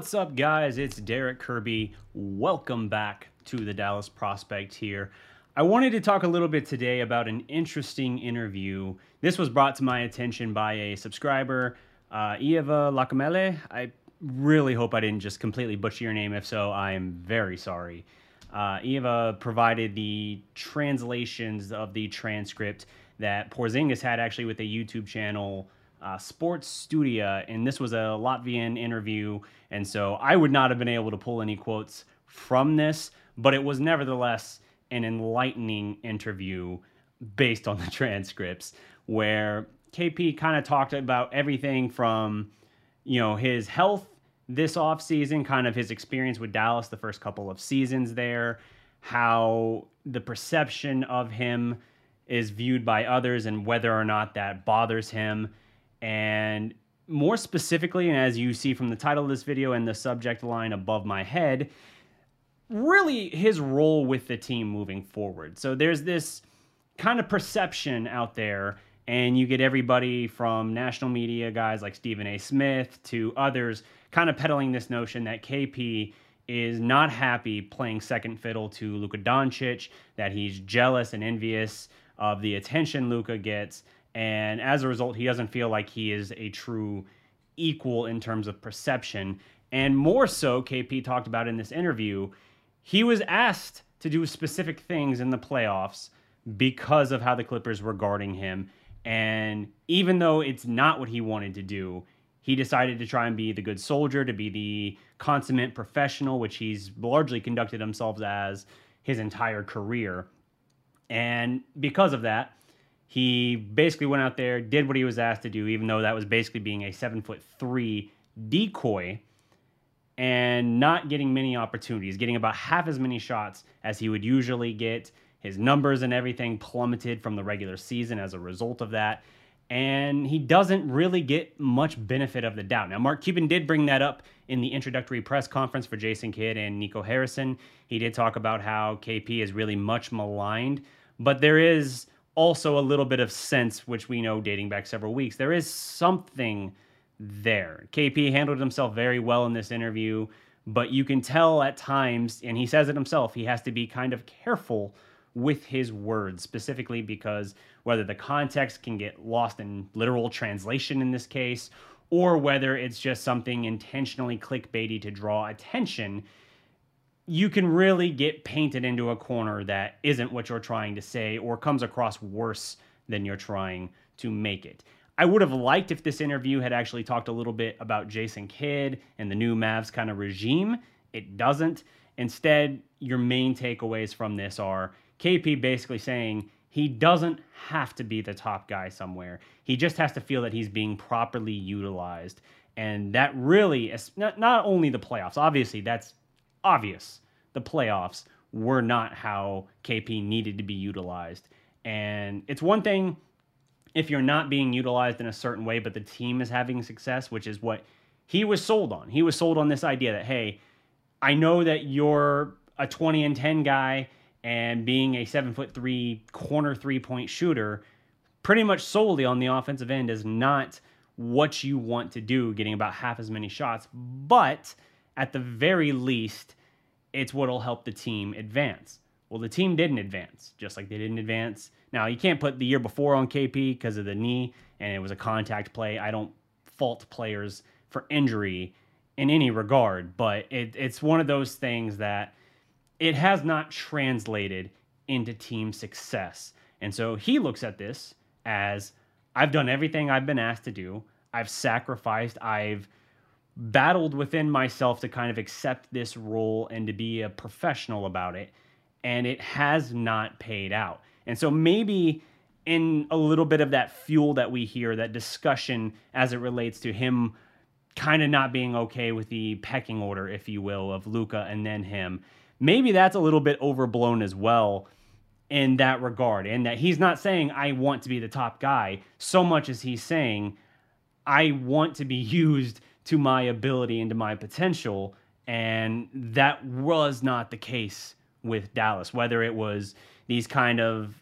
What's up, guys? It's Derek Kirby. Welcome back to the Dallas Prospect here. I wanted to talk a little bit today about an interesting interview. This was brought to my attention by a subscriber, uh, Eva Lacamele. I really hope I didn't just completely butcher your name. If so, I am very sorry. Uh, Eva provided the translations of the transcript that Porzingis had actually with a YouTube channel uh, Sports Studio, and this was a Latvian interview, and so I would not have been able to pull any quotes from this, but it was nevertheless an enlightening interview based on the transcripts where KP kind of talked about everything from, you know, his health this offseason, kind of his experience with Dallas the first couple of seasons there, how the perception of him is viewed by others and whether or not that bothers him and more specifically, and as you see from the title of this video and the subject line above my head, really his role with the team moving forward. So there's this kind of perception out there, and you get everybody from national media guys like Stephen A. Smith to others kind of peddling this notion that KP is not happy playing second fiddle to Luka Doncic, that he's jealous and envious of the attention Luka gets, and as a result, he doesn't feel like he is a true equal in terms of perception. And more so, KP talked about in this interview, he was asked to do specific things in the playoffs because of how the Clippers were guarding him. And even though it's not what he wanted to do, he decided to try and be the good soldier, to be the consummate professional, which he's largely conducted himself as his entire career. And because of that, he basically went out there, did what he was asked to do, even though that was basically being a seven foot three decoy and not getting many opportunities, getting about half as many shots as he would usually get. His numbers and everything plummeted from the regular season as a result of that. And he doesn't really get much benefit of the doubt. Now, Mark Cuban did bring that up in the introductory press conference for Jason Kidd and Nico Harrison. He did talk about how KP is really much maligned, but there is also a little bit of sense, which we know dating back several weeks. There is something there. KP handled himself very well in this interview, but you can tell at times, and he says it himself, he has to be kind of careful with his words, specifically because whether the context can get lost in literal translation in this case, or whether it's just something intentionally clickbaity to draw attention you can really get painted into a corner that isn't what you're trying to say or comes across worse than you're trying to make it. I would have liked if this interview had actually talked a little bit about Jason Kidd and the new Mavs kind of regime. It doesn't. Instead, your main takeaways from this are KP basically saying he doesn't have to be the top guy somewhere. He just has to feel that he's being properly utilized. And that really is not, not only the playoffs, obviously, that's obvious the playoffs were not how KP needed to be utilized. And it's one thing if you're not being utilized in a certain way, but the team is having success, which is what he was sold on. He was sold on this idea that, hey, I know that you're a 20 and 10 guy and being a seven foot three corner three point shooter, pretty much solely on the offensive end is not what you want to do, getting about half as many shots. But at the very least, it's what'll help the team advance. Well, the team didn't advance, just like they didn't advance. Now, you can't put the year before on KP because of the knee, and it was a contact play. I don't fault players for injury in any regard, but it, it's one of those things that it has not translated into team success. And so he looks at this as I've done everything I've been asked to do, I've sacrificed, I've battled within myself to kind of accept this role and to be a professional about it. And it has not paid out. And so maybe in a little bit of that fuel that we hear, that discussion as it relates to him kind of not being okay with the pecking order, if you will, of Luka and then him. Maybe that's a little bit overblown as well in that regard, and that he's not saying, I want to be the top guy, so much as he's saying, I want to be used to my ability and to my potential. And that was not the case with Dallas, whether it was these kind of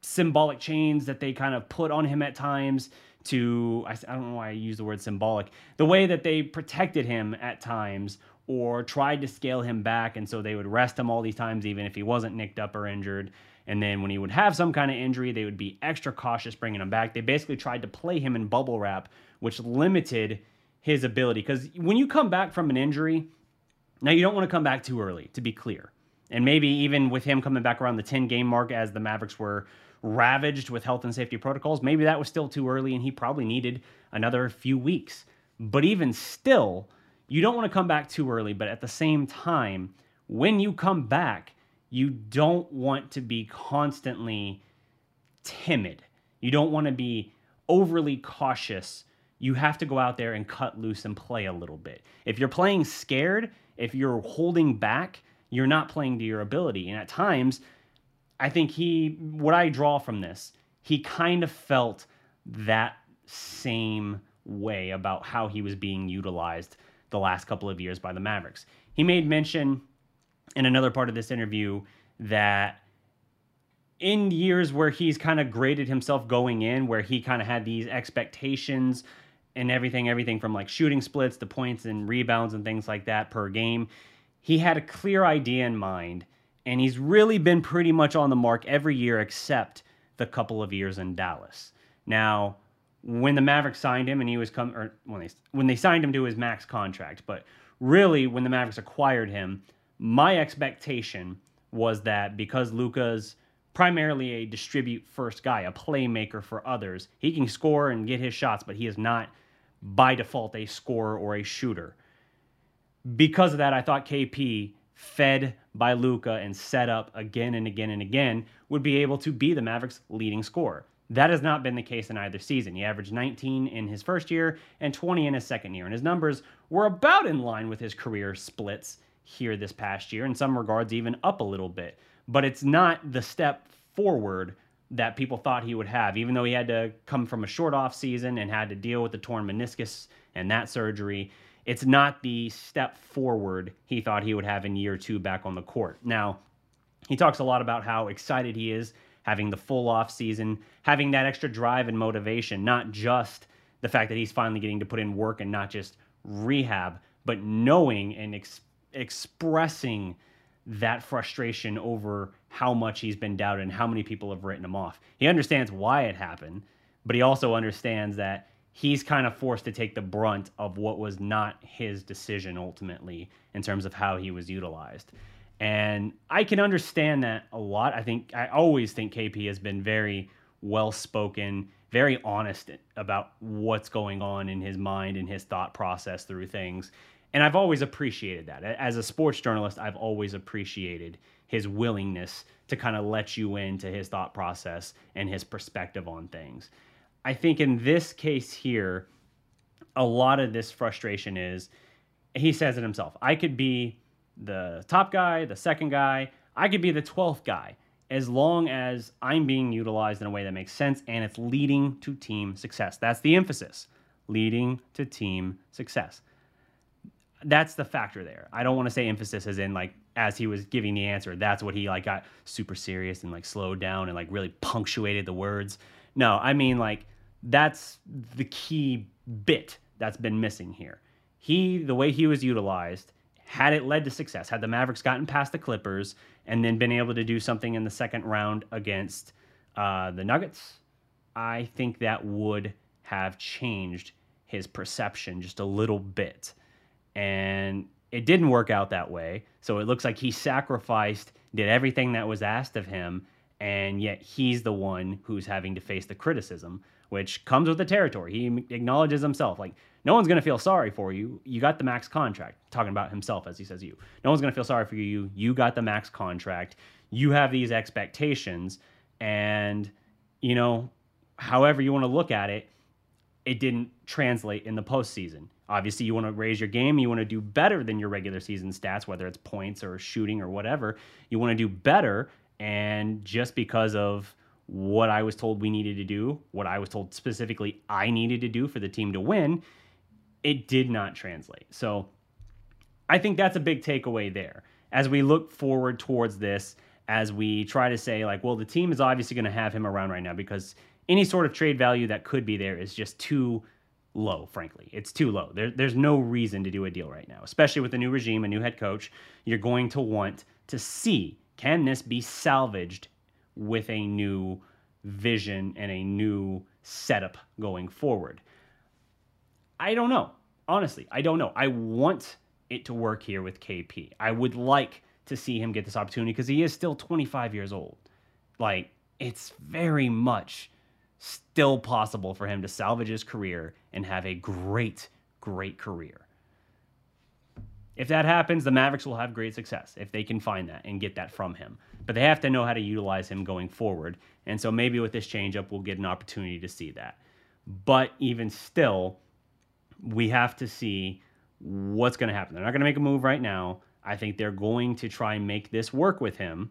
symbolic chains that they kind of put on him at times to I, I don't know why I use the word symbolic. The way that they protected him at times or tried to scale him back and so they would rest him all these times even if he wasn't nicked up or injured. And then when he would have some kind of injury, they would be extra cautious bringing him back. They basically tried to play him in bubble wrap, which limited his ability cuz when you come back from an injury, now you don't want to come back too early, to be clear. And maybe even with him coming back around the 10 game mark as the Mavericks were ravaged with health and safety protocols, maybe that was still too early and he probably needed another few weeks. But even still, you don't want to come back too early. But at the same time, when you come back, you don't want to be constantly timid. You don't want to be overly cautious. You have to go out there and cut loose and play a little bit. If you're playing scared, if you're holding back, you're not playing to your ability. And at times, I think he, what I draw from this, he kind of felt that same way about how he was being utilized the last couple of years by the Mavericks. He made mention in another part of this interview that in years where he's kind of graded himself going in, where he kind of had these expectations and everything, everything from like shooting splits to points and rebounds and things like that per game, he had a clear idea in mind and he's really been pretty much on the mark every year except the couple of years in Dallas. Now, when the Mavericks signed him and he was come or when they when they signed him to his max contract, but really when the Mavericks acquired him, my expectation was that because Luka's primarily a distribute first guy, a playmaker for others, he can score and get his shots, but he is not by default a scorer or a shooter. Because of that, I thought KP fed by Luka and set up again and again and again, would be able to be the Mavericks' leading scorer. That has not been the case in either season. He averaged 19 in his first year and 20 in his second year, and his numbers were about in line with his career splits here this past year, in some regards, even up a little bit. But it's not the step forward that people thought he would have, even though he had to come from a short off season and had to deal with the torn meniscus and that surgery it's not the step forward he thought he would have in year two back on the court. Now, he talks a lot about how excited he is having the full off season, having that extra drive and motivation, not just the fact that he's finally getting to put in work and not just rehab, but knowing and ex- expressing that frustration over how much he's been doubted and how many people have written him off. He understands why it happened, but he also understands that he's kind of forced to take the brunt of what was not his decision ultimately in terms of how he was utilized. And I can understand that a lot. I think I always think KP has been very well spoken, very honest about what's going on in his mind and his thought process through things. And I've always appreciated that. As a sports journalist, I've always appreciated his willingness to kind of let you into his thought process and his perspective on things. I think in this case here, a lot of this frustration is he says it himself. I could be the top guy, the second guy, I could be the 12th guy as long as I'm being utilized in a way that makes sense and it's leading to team success. That's the emphasis leading to team success. That's the factor there. I don't want to say emphasis as in like as he was giving the answer, that's what he like got super serious and like slowed down and like really punctuated the words. No, I mean like that's the key bit that's been missing here. He, the way he was utilized, had it led to success, had the Mavericks gotten past the Clippers and then been able to do something in the second round against uh, the Nuggets, I think that would have changed his perception just a little bit. And it didn't work out that way. So it looks like he sacrificed, did everything that was asked of him, and yet he's the one who's having to face the criticism which comes with the territory. He acknowledges himself. Like, no one's going to feel sorry for you. You got the max contract. Talking about himself as he says you. No one's going to feel sorry for you. You got the max contract. You have these expectations. And, you know, however you want to look at it, it didn't translate in the postseason. Obviously, you want to raise your game. You want to do better than your regular season stats, whether it's points or shooting or whatever. You want to do better. And just because of what I was told we needed to do, what I was told specifically I needed to do for the team to win, it did not translate. So I think that's a big takeaway there. As we look forward towards this, as we try to say, like, well, the team is obviously going to have him around right now because any sort of trade value that could be there is just too low, frankly. It's too low. There, there's no reason to do a deal right now, especially with a new regime, a new head coach. You're going to want to see can this be salvaged with a new vision and a new setup going forward? I don't know. Honestly, I don't know. I want it to work here with KP. I would like to see him get this opportunity because he is still 25 years old. Like, it's very much still possible for him to salvage his career and have a great, great career. If that happens, the Mavericks will have great success if they can find that and get that from him. But they have to know how to utilize him going forward. And so maybe with this changeup, we'll get an opportunity to see that. But even still, we have to see what's going to happen. They're not going to make a move right now. I think they're going to try and make this work with him.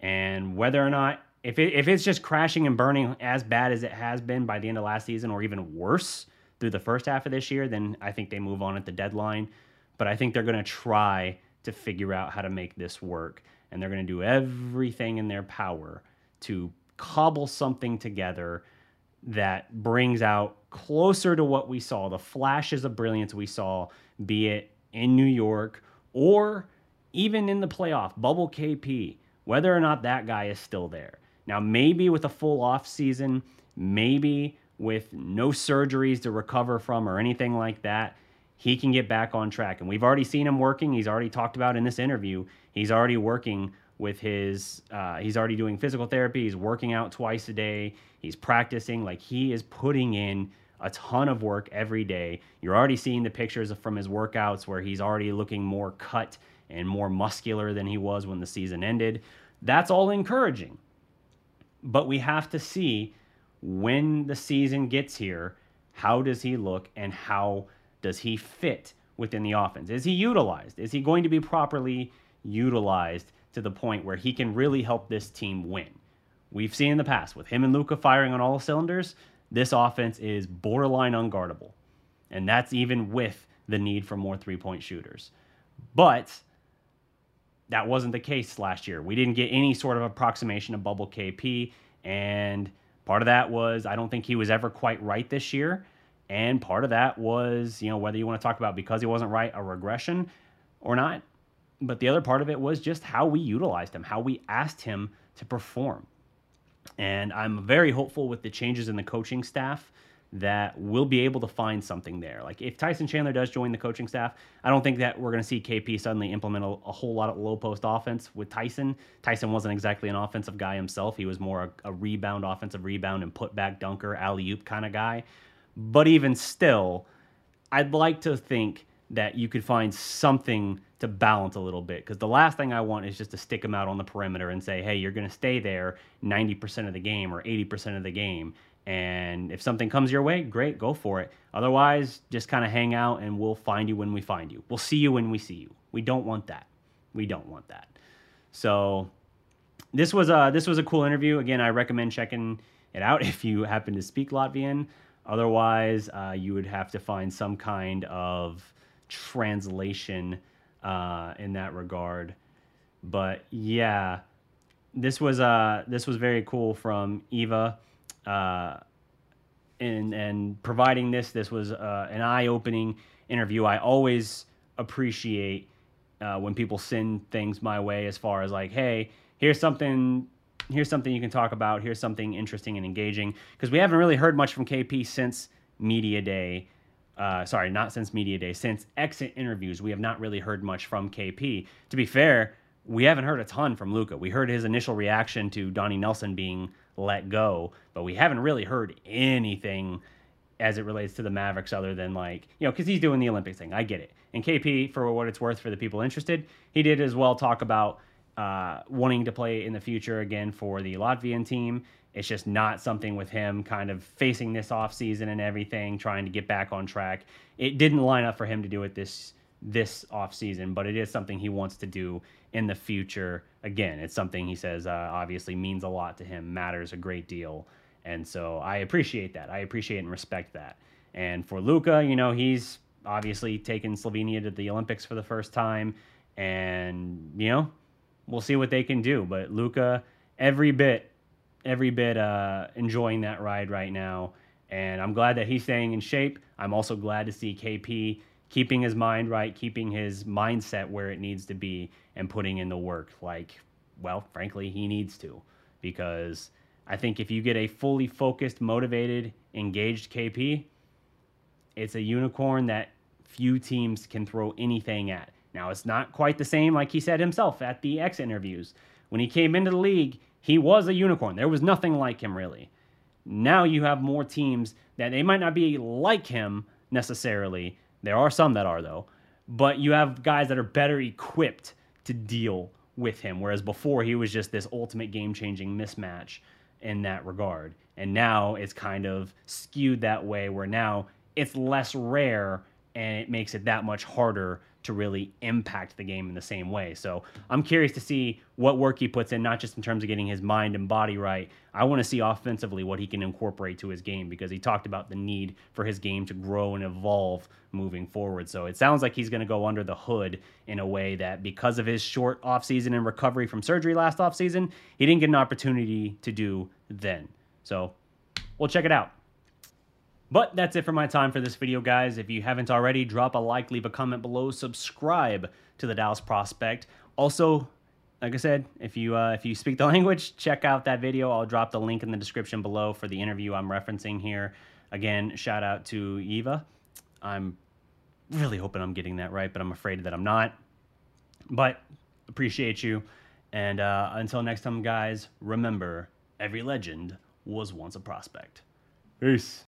And whether or not, if, it, if it's just crashing and burning as bad as it has been by the end of last season, or even worse through the first half of this year, then I think they move on at the deadline but I think they're going to try to figure out how to make this work. And they're going to do everything in their power to cobble something together that brings out closer to what we saw, the flashes of brilliance we saw, be it in New York or even in the playoff, bubble KP, whether or not that guy is still there. Now, maybe with a full off season, maybe with no surgeries to recover from or anything like that, he can get back on track. And we've already seen him working. He's already talked about in this interview. He's already working with his, uh, he's already doing physical therapy. He's working out twice a day. He's practicing. Like he is putting in a ton of work every day. You're already seeing the pictures from his workouts where he's already looking more cut and more muscular than he was when the season ended. That's all encouraging. But we have to see when the season gets here, how does he look and how does he fit within the offense? Is he utilized? Is he going to be properly utilized to the point where he can really help this team win? We've seen in the past with him and Luka firing on all cylinders, this offense is borderline unguardable. And that's even with the need for more three point shooters. But that wasn't the case last year. We didn't get any sort of approximation of bubble KP. And part of that was I don't think he was ever quite right this year. And part of that was, you know, whether you want to talk about because he wasn't right, a regression or not. But the other part of it was just how we utilized him, how we asked him to perform. And I'm very hopeful with the changes in the coaching staff that we'll be able to find something there. Like if Tyson Chandler does join the coaching staff, I don't think that we're going to see KP suddenly implement a, a, whole lot of low post offense with Tyson. Tyson wasn't exactly an offensive guy himself. He was more a, a rebound, offensive rebound, and put back dunker, alley oop kind of guy. But even still, I'd like to think that you could find something to balance a little bit because the last thing I want is just to stick him out on the perimeter and say, hey, you're going to stay there 90% of the game or 80% of the game. And if something comes your way, great, go for it. Otherwise, just kind of hang out and we'll find you when we find you. We'll see you when we see you. We don't want that. We don't want that. So this was a this was a cool interview. Again, I recommend checking it out if you happen to speak Latvian. Otherwise, uh, you would have to find some kind of translation uh, in that regard. But yeah, this was uh, this was very cool from Eva, uh, and and providing this this was uh, an eye opening interview. I always appreciate uh, when people send things my way as far as like, hey, here's something here's something you can talk about. Here's something interesting and engaging because we haven't really heard much from KP since media day. Uh, sorry, not since media day. Since exit interviews, we have not really heard much from KP. To be fair, we haven't heard a ton from Luka. We heard his initial reaction to Donnie Nelson being let go, but we haven't really heard anything as it relates to the Mavericks other than like, you know, because he's doing the Olympics thing. I get it. And KP, for what it's worth for the people interested, he did as well talk about uh, wanting to play in the future again for the Latvian team. It's just not something with him kind of facing this off season and everything, trying to get back on track. It didn't line up for him to do it this this off season, but it is something he wants to do in the future. Again, it's something he says uh, obviously means a lot to him, matters a great deal, and so I appreciate that. I appreciate and respect that. And for Luka, you know, he's obviously taken Slovenia to the Olympics for the first time, and you know we'll see what they can do. But Luka, every bit every bit uh, enjoying that ride right now. And I'm glad that he's staying in shape. I'm also glad to see KP keeping his mind right, keeping his mindset where it needs to be, and putting in the work. Like, well, frankly, he needs to. Because I think if you get a fully focused, motivated, engaged KP, it's a unicorn that few teams can throw anything at. Now, it's not quite the same, like he said himself at the X interviews. When he came into the league, he was a unicorn. There was nothing like him, really. Now you have more teams that they might not be like him necessarily. There are some that are, though. But you have guys that are better equipped to deal with him, whereas before he was just this ultimate game changing mismatch in that regard. And now it's kind of skewed that way, where now it's less rare and it makes it that much harder to really impact the game in the same way. So I'm curious to see what work he puts in, not just in terms of getting his mind and body right. I want to see offensively what he can incorporate to his game because he talked about the need for his game to grow and evolve moving forward. So it sounds like he's going to go under the hood in a way that because of his short offseason and recovery from surgery last offseason, he didn't get an opportunity to do then. So we'll check it out. But that's it for my time for this video, guys. If you haven't already, drop a like, leave a comment below, subscribe to the Dallas Prospect. Also, like I said, if you uh, if you speak the language, check out that video. I'll drop the link in the description below for the interview I'm referencing here. Again, shout out to Eva. I'm really hoping I'm getting that right, but I'm afraid that I'm not. But appreciate you. And uh, until next time, guys, remember every legend was once a prospect. Peace.